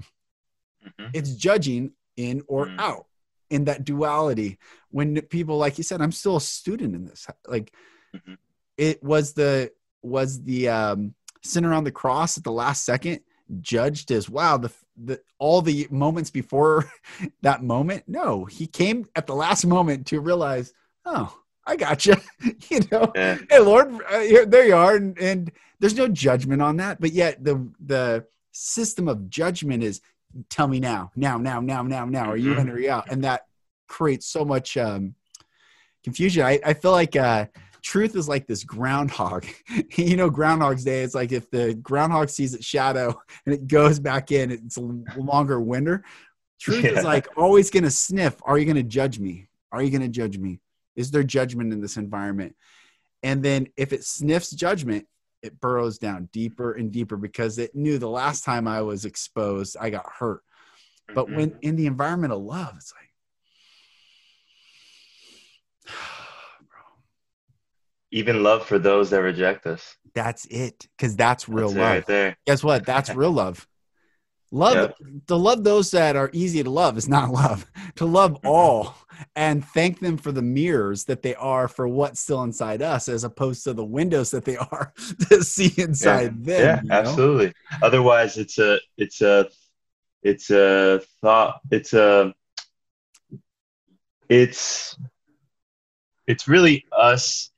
Mm-hmm. It's judging in or mm-hmm. out in that duality. When people, like you said, I'm still a student in this. Like mm-hmm. it was the, was the um, sin on the cross at the last second judged as wow the the all the moments before (laughs) that moment? No he came at the last moment to realize oh i got you (laughs) you know? Yeah. hey lord uh, here, there you are and, and there's no judgment on that but yet the the system of judgment is tell me now now now now now now. Are you mm-hmm. in or you out? And that creates so much um confusion. I, I feel like uh truth is like this groundhog. (laughs) you know, Groundhog's Day. It's like if the groundhog sees its shadow (laughs) and it goes back in, it's a longer winter. Truth yeah. is like always going to sniff. Are you going to judge me? Are you going to judge me? Is there judgment in this environment? And then if it sniffs judgment, it burrows down deeper and deeper because it knew the last time I was exposed, I got hurt. But mm-hmm. when in the environment of love, it's like, even love for those that reject us. That's it. Because that's real that's love. Right there. Guess what? That's real love. Love yep. to love those that are easy to love is not (laughs) love. to love all and thank them for the mirrors that they are for what's still inside us, as opposed to the windows that they (laughs) are to see inside yeah. them. Yeah, you know? absolutely. Otherwise, it's a it's a it's a thought. It's a it's it's really us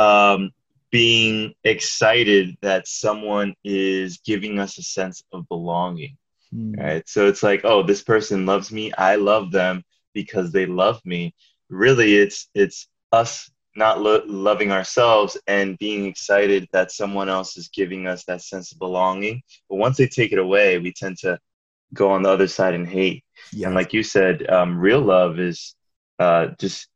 um, being excited that someone is giving us a sense of belonging. Hmm. Right. So it's like, oh, this person loves me. I love them because they love me. Really, it's it's us not lo- loving ourselves and being excited that someone else is giving us that sense of belonging. But once they take it away, we tend to go on the other side and hate. Yeah. And like you said, um, real love is uh, just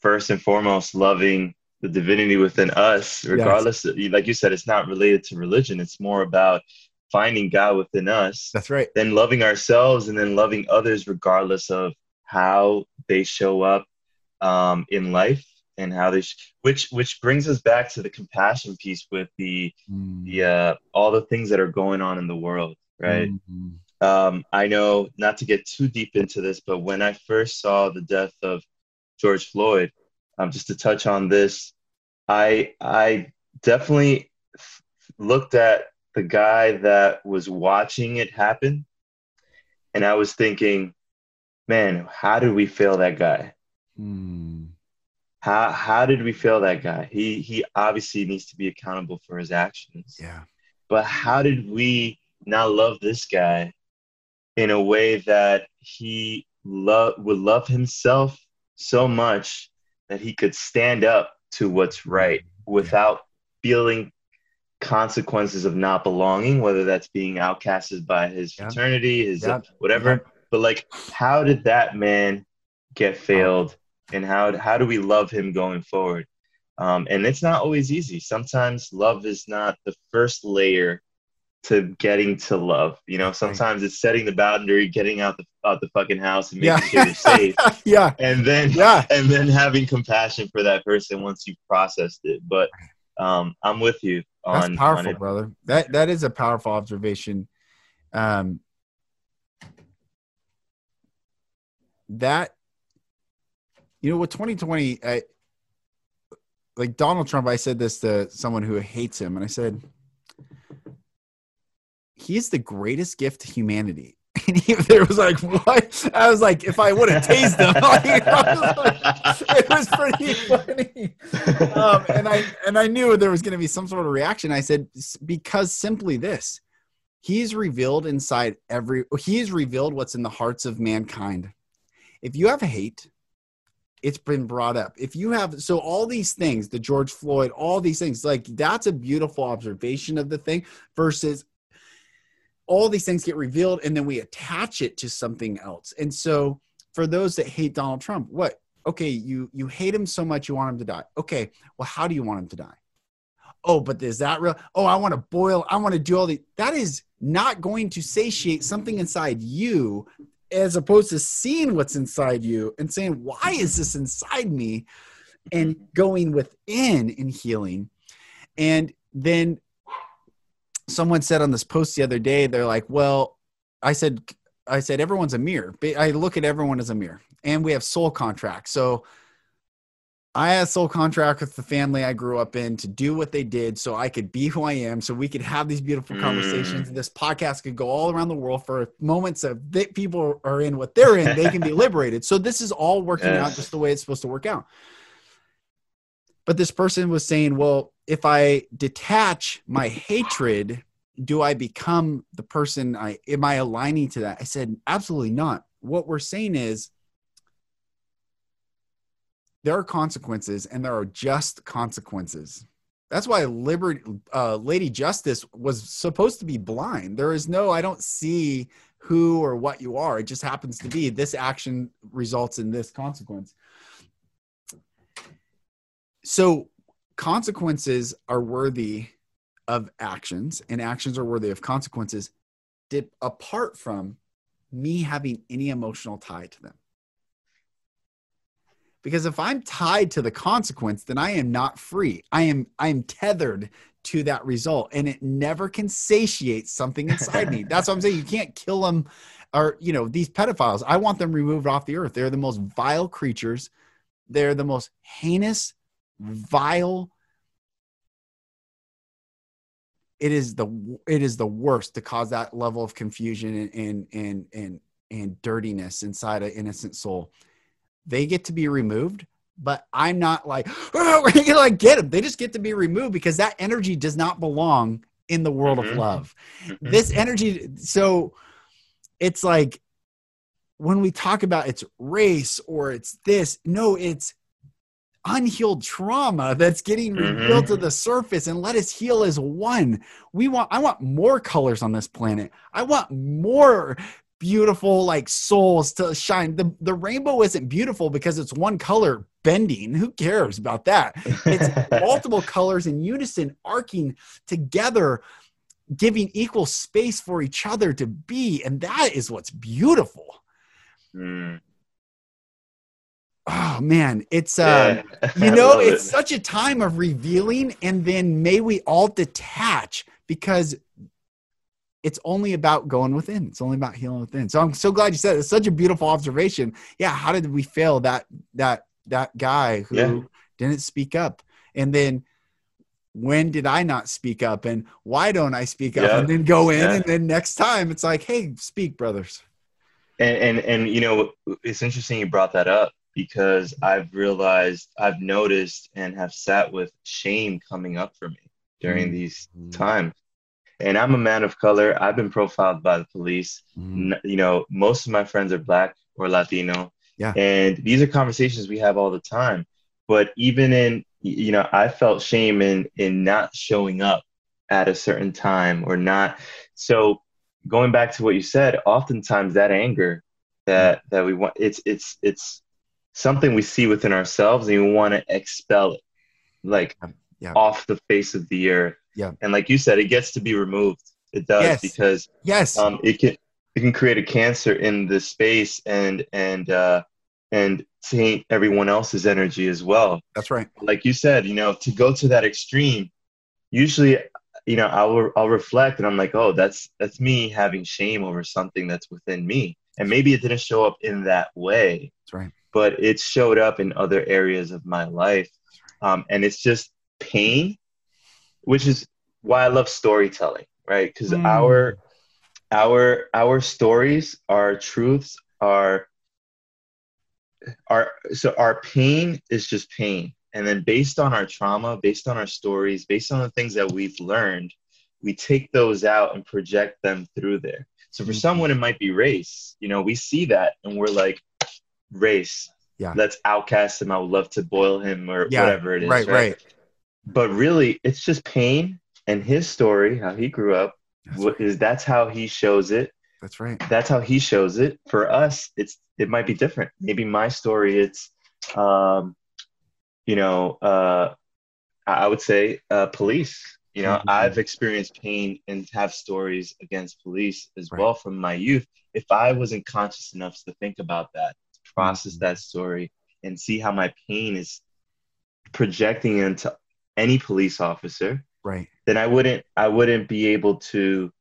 first and foremost loving the divinity within us, regardless. Yes. Of, like you said, it's not related to religion. It's more about finding God within us. That's right. Then loving ourselves and then loving others, regardless of how they show up um, in life and how they, sh- which which brings us back to the compassion piece with the mm. the uh, all the things that are going on in the world, right? Mm-hmm. Um, I know not to get too deep into this, but when I first saw the death of George Floyd, um, just to touch on this, I I definitely looked at the guy that was watching it happen, and I was thinking, man, how did we fail that guy? Mm. How how did we fail that guy? He he obviously needs to be accountable for his actions. Yeah. But how did we not love this guy in a way that he love would love himself so much that he could stand up to what's right without feeling consequences of not belonging, whether that's being outcasted by his fraternity, his yeah. whatever. Yeah. But like, how did that man get failed, and how how do we love him going forward? Um, and it's not always easy. Sometimes love is not the first layer to getting to love. You know, sometimes it's setting the boundary, getting out the out the fucking house and making yeah. sure you're safe. (laughs) yeah. And then yeah. and then having compassion for that person once you've processed it. But um, I'm with you on That's powerful, on brother. That that is a powerful observation. Um that you know what 2020 I like Donald Trump, I said this to someone who hates him, and I said, he's the greatest gift to humanity. (laughs) And he was like, what? I was like, if I would have tased him, (laughs) like, it was pretty funny. Um, and I and I knew there was going to be some sort of reaction. I said, because simply this, he's revealed inside every. He's revealed what's in the hearts of mankind. If you have hate, it's been brought up. If you have so all these things, the George Floyd, all these things, like that's a beautiful observation of the thing versus all these things get revealed and then we attach it to something else. And so for those that hate Donald Trump, what? Okay, you you hate him so much you want him to die. Okay, well how do you want him to die? Oh, but is that real? Oh, I want to boil, I want to do all the that is not going to satiate something inside you as opposed to seeing what's inside you and saying, why is this inside me? And going within and healing. And then someone said on this post the other day, they're like, well, I said, I said, everyone's a mirror. I look at everyone as a mirror and we have soul contracts. So I had a soul contract with the family I grew up in to do what they did so I could be who I am, so we could have these beautiful mm. conversations. This podcast could go all around the world for moments of that people are in what they're in, they can be (laughs) liberated. So this is all working yes. out just the way it's supposed to work out. But this person was saying, well, if I detach my hatred, do I become the person I am I aligning to that? I said, absolutely not. What we're saying is there are consequences and there are just consequences. That's why Liberty, uh, Lady Justice was supposed to be blind. There is no, I don't see who or what you are. It just happens to be this action results in this consequence. So consequences are worthy of actions and actions are worthy of consequences dip apart from me having any emotional tie to them. Because if i'm tied to the consequence then i am not free. I am i am tethered to that result and it never can satiate something inside me. That's what i'm saying. You can't kill them or you know these pedophiles. I want them removed off the earth. They're the most vile creatures. They're the most heinous vile. It is the it is the worst to cause that level of confusion and and and and, dirtiness inside an innocent soul. They get to be removed but i'm not like (gasps) oh, we're gonna like get them they just get to be removed because that energy does not belong in the world mm-hmm. of love. Mm-hmm. this energy so it's like when we talk about it's race or it's this no it's unhealed trauma that's getting mm-hmm. revealed to the surface and let us heal as one. We want I want more colors on this planet. I want more beautiful like souls to shine. The the rainbow isn't beautiful because it's one color bending. Who cares about that? It's (laughs) multiple colors in unison, arcing together, giving equal space for each other to be. And that is what's beautiful. Mm. Oh man, it's uh, yeah. (laughs) you know, it's it. such a time of revealing, and then may we all detach because it's only about going within. It's only about healing within. So I'm so glad you said it. It's such a beautiful observation. Yeah, how did we fail that that that guy who yeah. didn't speak up? And then when did I not speak up? And why don't I speak up? Yeah. And then go in yeah. and then next time it's like, hey, speak, brothers. And and and you know, it's interesting you brought that up because I've realized I've noticed and have sat with shame coming up for me during mm-hmm. these times and I'm a man of color. I've been profiled by the police. Mm-hmm. You know, most of my friends are black or Latino. Yeah. And these are conversations we have all the time. But even in, you know, I felt shame in in not showing up at a certain time or not. So going back to what you said, oftentimes that anger that mm-hmm. that we want it's it's it's something we see within ourselves and we want to expel it like yeah. off the face of the earth yeah. And like you said, it gets to be removed. It does yes. because yes, um, it can it can create a cancer in the space and and uh, and taint everyone else's energy as well. That's right. Like you said, you know, to go to that extreme, usually, you know, I'll I'll reflect and I'm like, oh, that's that's me having shame over something that's within me, and maybe it didn't show up in that way. That's right. But it showed up in other areas of my life, um, and it's just pain which is why I love storytelling, right? Because mm. our our our stories, our truths, are our so our pain is just pain, and then based on our trauma, based on our stories, based on the things that we've learned, we take those out and project them through there. So for mm-hmm. someone, it might be race. You know, we see that and we're like, race. Yeah. Let's outcast him. I would love to boil him or yeah, whatever it is. Right, right. right but really it's just pain and his story how he grew up that's right. is that's how he shows it that's right that's how he shows it for us it's it might be different maybe my story it's um you know uh i would say uh police you know mm-hmm. i've experienced pain and have stories against police as right. well from my youth if i wasn't conscious enough to think about that process that story and see how my pain is projecting into any police officer, right, then I wouldn't I wouldn't be able to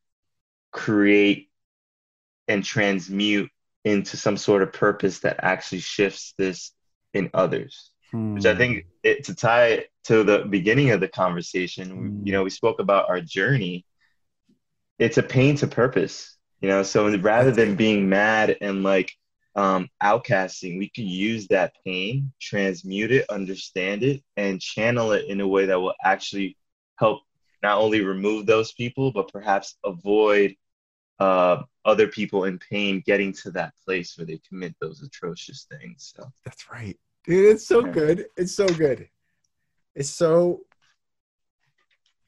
create and transmute into some sort of purpose that actually shifts this in others. Hmm. Which I think it, to tie it to the beginning of the conversation, hmm. you know, we spoke about our journey. It's a pain to purpose, you know. So rather than being mad and like um, outcasting, we can use that pain, transmute it, understand it, and channel it in a way that will actually help not only remove those people, but perhaps avoid uh, other people in pain getting to that place where they commit those atrocious things. So that's right, dude. It's so good. It's so good. It's so.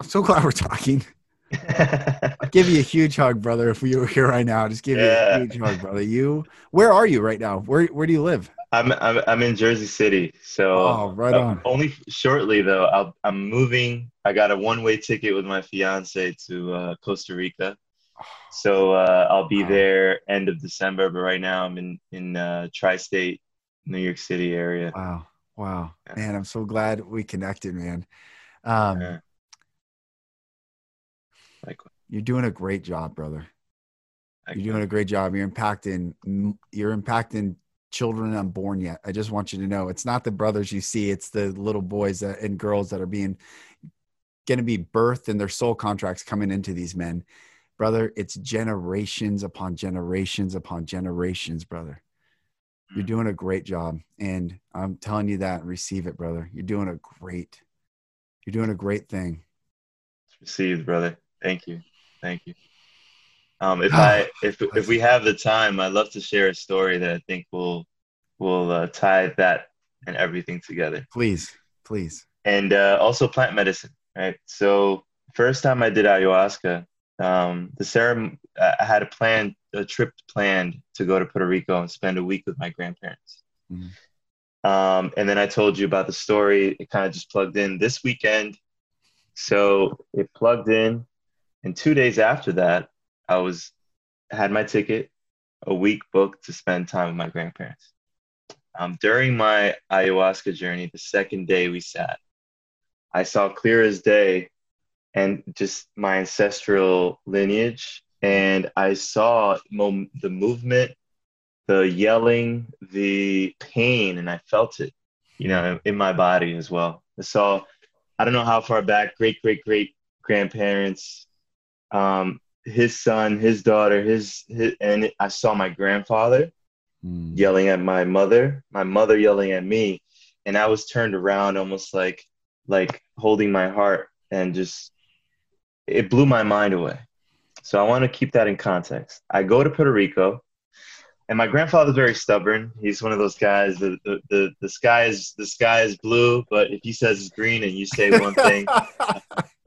I'm so glad we're talking. I'll give you a huge hug, brother. If we were here right now, just give yeah. you a huge hug, brother. You, where are you right now? Where Where do you live? I'm I'm, I'm in Jersey City. So oh, right on. Uh, only shortly though. I'll, I'm moving. I got a one way ticket with my fiance to uh, Costa Rica. So uh, I'll be wow. there end of December. But right now I'm in in uh, tri-state, New York City area. Wow, wow, yeah. man! I'm so glad we connected, man. Um, yeah. Likewise. You're doing a great job, brother. You're doing a great job. You're impacting. You're impacting children unborn yet. I just want you to know it's not the brothers you see; it's the little boys that, and girls that are being going to be birthed and their soul contracts coming into these men, brother. It's generations upon generations upon generations, brother. You're mm. doing a great job, and I'm telling you that. Receive it, brother. You're doing a great. You're doing a great thing. It's received, brother. Thank you. Thank you. Um, if I if if we have the time, I'd love to share a story that I think will will uh, tie that and everything together. Please, please. And uh, also plant medicine, right? So first time I did ayahuasca, um, the ceremony I had a plan, a trip planned to go to Puerto Rico and spend a week with my grandparents. Mm-hmm. Um, and then I told you about the story. It kind of just plugged in this weekend. So it plugged in. And two days after that, I was had my ticket, a week booked to spend time with my grandparents. Um, during my ayahuasca journey, the second day we sat, I saw clear as day and just my ancestral lineage. And I saw the movement, the yelling, the pain, and I felt it, you know, in my body as well. I saw, I don't know how far back, great, great, great grandparents, um, his son, his daughter, his, his and I saw my grandfather mm. yelling at my mother, my mother yelling at me, and I was turned around almost like like holding my heart and just it blew my mind away. So I want to keep that in context. I go to Puerto Rico, and my grandfather's very stubborn. He's one of those guys. The, the the the sky is the sky is blue, but if he says it's green and you say one thing, (laughs)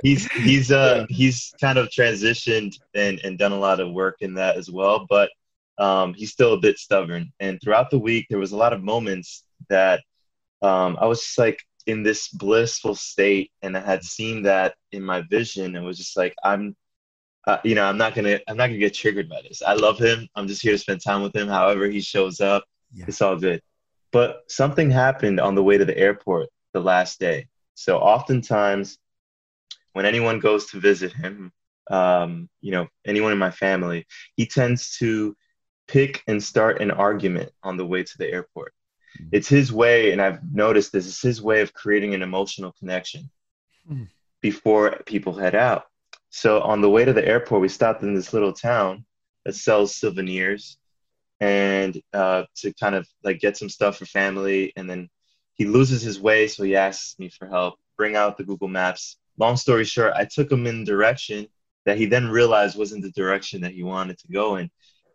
he's (laughs) he's uh he's kind of transitioned and and done a lot of work in that as well. But um, he's still a bit stubborn. And throughout the week, there was a lot of moments that um, I was just like in this blissful state, and I had seen that in my vision. and was just like, I'm, uh, you know, I'm not gonna, I'm not gonna get triggered by this. I love him. I'm just here to spend time with him. However he shows up, yeah. it's all good. But something happened on the way to the airport the last day. So oftentimes, when anyone goes to visit him, um, you know, anyone in my family, he tends to pick and start an argument on the way to the airport. Mm-hmm. It's his way, and I've noticed this, is his way of creating an emotional connection mm. before people head out. So on the way to the airport, we stopped in this little town that sells souvenirs and uh, to kind of like get some stuff for family. And then he loses his way, so he asks me for help. Bring out the Google Maps. Long story short, I took him in direction that he then realized wasn't the direction that he wanted to go in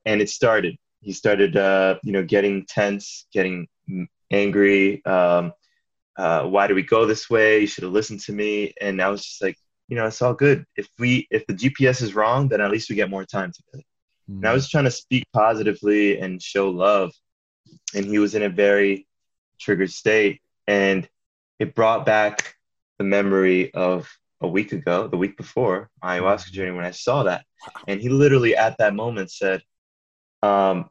and it started. He started, uh, you know, getting tense, getting angry. Um, uh, why do we go this way? You should have listened to me. And I was just like, you know, it's all good. If we, if the GPS is wrong, then at least we get more time together. Mm-hmm. And I was trying to speak positively and show love. And he was in a very triggered state. And it brought back the memory of a week ago, the week before my ayahuasca journey, when I saw that. And he literally at that moment said, um,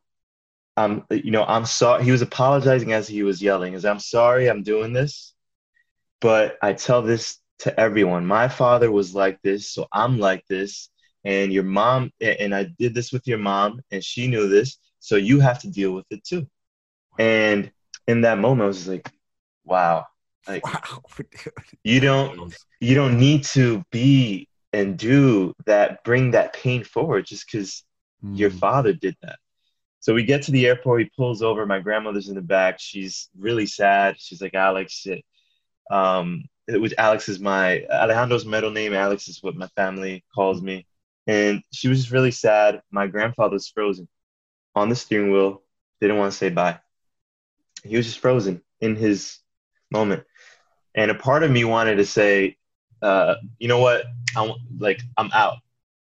I'm, you know, I'm sorry. He was apologizing as he was yelling, "Is I'm sorry, I'm doing this, but I tell this to everyone. My father was like this, so I'm like this, and your mom, and I did this with your mom, and she knew this, so you have to deal with it too." And in that moment, I was like, "Wow, like, (laughs) wow, (laughs) you don't, you don't need to be and do that, bring that pain forward just because." Mm. Your father did that. So we get to the airport. He pulls over. My grandmother's in the back. She's really sad. She's like, Alex, it, um, which Alex is my Alejandro's middle name. Alex is what my family calls me. And she was just really sad. My grandfather's frozen on the steering wheel. Didn't want to say bye. He was just frozen in his moment. And a part of me wanted to say, uh, you know what? I'm like, I'm out.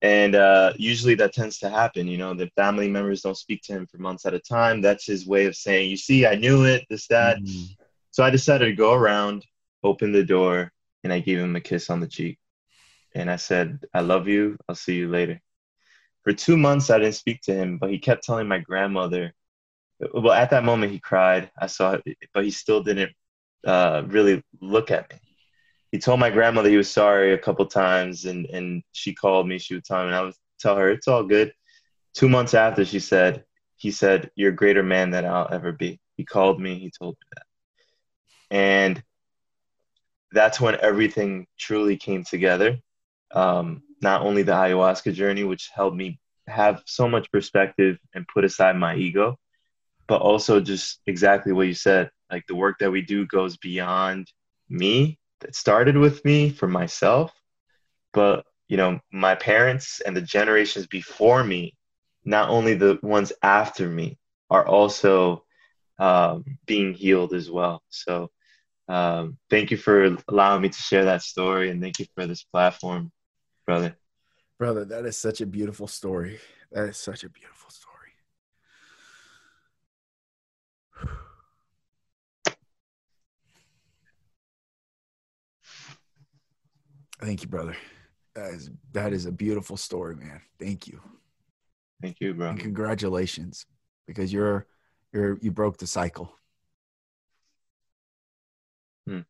And uh, usually that tends to happen. You know, the family members don't speak to him for months at a time. That's his way of saying, you see, I knew it, this, that. Mm-hmm. So I decided to go around, open the door, and I gave him a kiss on the cheek. And I said, I love you. I'll see you later. For two months, I didn't speak to him, but he kept telling my grandmother. Well, at that moment, he cried. I saw it, but he still didn't uh, really look at me. He told my grandmother he was sorry a couple times and and she called me she would tell me and i would tell her it's all good. Two months after she said he said you're a greater man than i'll ever be. He called me he told me that. And that's when everything truly came together. Um, not only the ayahuasca journey which helped me have so much perspective and put aside my ego but also just exactly what you said like the work that we do goes beyond me it started with me for myself, but you know, my parents and the generations before me, not only the ones after me, are also um, being healed as well. So, um, thank you for allowing me to share that story, and thank you for this platform, brother. Brother, that is such a beautiful story. That is such a beautiful story. Thank you, brother. That is that is a beautiful story, man. Thank you. Thank you, bro. And congratulations, because you're you're you broke the cycle. Hmm.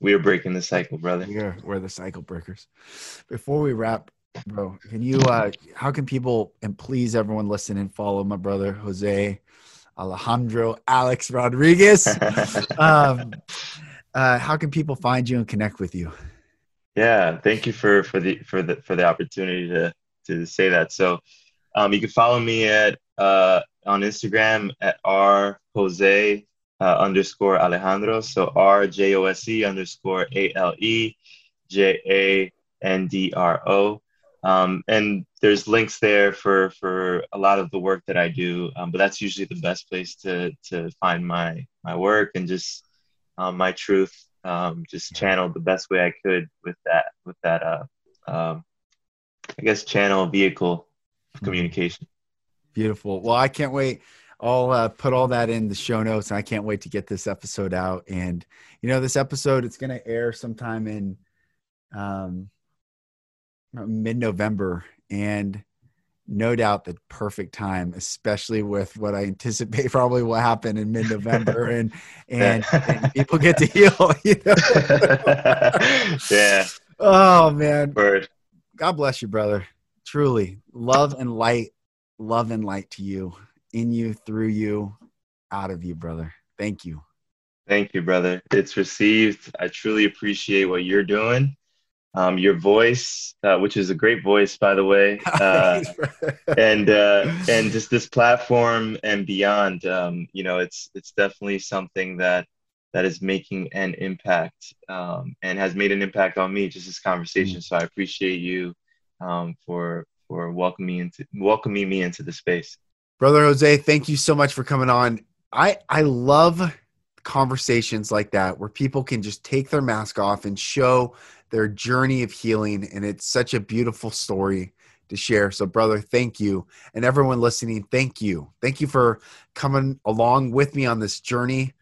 We are breaking the cycle, brother. We're we're the cycle breakers. Before we wrap, bro, can you uh how can people and please everyone listen and follow my brother Jose Alejandro Alex Rodriguez? (laughs) um, uh, how can people find you and connect with you? Yeah, thank you for for the for the for the opportunity to to say that. So, um, you can follow me at uh, on Instagram at r jose uh, underscore Alejandro. So R J O S E underscore A L E J A N D R O. Um, and there's links there for for a lot of the work that I do. Um, but that's usually the best place to to find my my work and just um, my truth um, just channeled the best way I could with that with that uh, um, I guess channel vehicle of mm-hmm. communication. Beautiful. Well, I can't wait. I'll uh, put all that in the show notes. And I can't wait to get this episode out. And you know, this episode it's going to air sometime in um, mid-November, and no doubt the perfect time, especially with what I anticipate (laughs) probably will happen in mid-November, (laughs) and, and, and (laughs) people get to heal. You know? yeah. Oh man. Word. God bless you, brother. Truly, love and light, love and light to you, in you, through you, out of you, brother. Thank you. Thank you, brother. It's received. I truly appreciate what you're doing um, your voice, uh, which is a great voice, by the way, (laughs) uh, and uh, (laughs) and just this platform and beyond. Um, you know, it's it's definitely something that that is making an impact um, and has made an impact on me. Just this conversation. Mm. So I appreciate you um, for for welcoming me into welcoming me into the space, brother Jose. Thank you so much for coming on. I I love conversations like that where people can just take their mask off and show their journey of healing. And it's such a beautiful story to share. So, brother, thank you. And everyone listening, thank you. Thank you for coming along with me on this journey.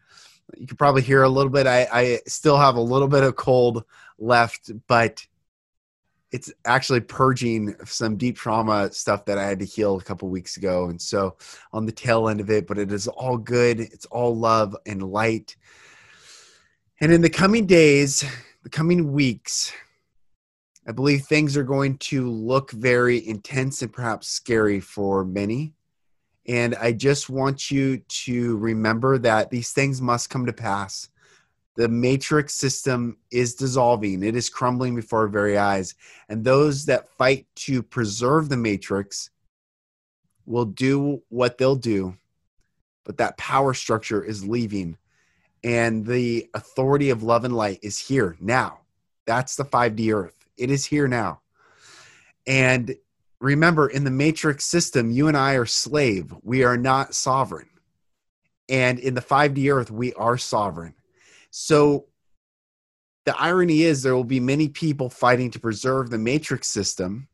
You can probably hear a little bit. I, I still have a little bit of cold left, but it's actually purging some deep trauma stuff that I had to heal a couple weeks ago. And so on the tail end of it, but it is all good. It's all love and light. And in the coming days, the coming weeks, I believe things are going to look very intense and perhaps scary for many. And I just want you to remember that these things must come to pass. The matrix system is dissolving, it is crumbling before our very eyes. And those that fight to preserve the matrix will do what they'll do, but that power structure is leaving and the authority of love and light is here now. That's the 5D earth. It is here now. And remember, in the matrix system, you and I are slave. We are not sovereign. And in the 5D earth, we are sovereign. So the irony is there will be many people fighting to preserve the matrix system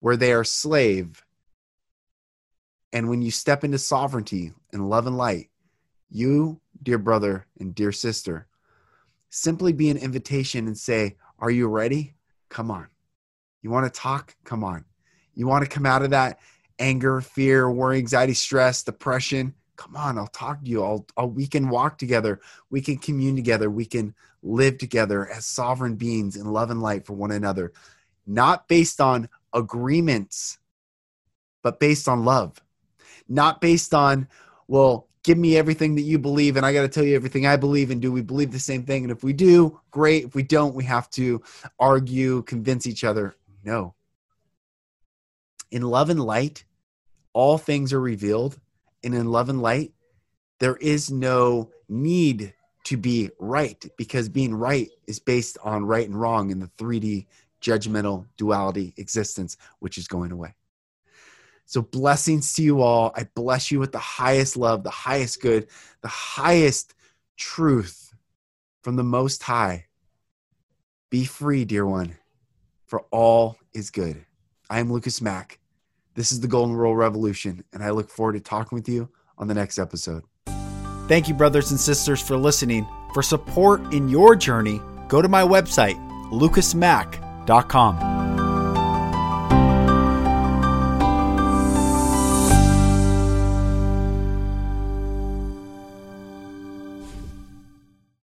where they are slave. And when you step into sovereignty and love and light, you dear brother and dear sister, simply be an invitation and say, Are you ready? Come on. You want to talk? Come on. You want to come out of that anger, fear, worry, anxiety, stress, depression? Come on, I'll talk to you. I'll, I'll, we can walk together. We can commune together. We can live together as sovereign beings in love and light for one another, not based on agreements, but based on love. Not based on, well, give me everything that you believe and i got to tell you everything i believe and do we believe the same thing? And if we do great. If we don't we have to argue convince each other. No. In love and light all things are revealed and in love and light there is no need to be right because being right is based on right and wrong in the 3d judgmental duality existence which is going away so, blessings to you all. I bless you with the highest love, the highest good, the highest truth from the Most High. Be free, dear one, for all is good. I am Lucas Mack. This is the Golden Rule Revolution, and I look forward to talking with you on the next episode. Thank you, brothers and sisters, for listening. For support in your journey, go to my website, lucasmack.com.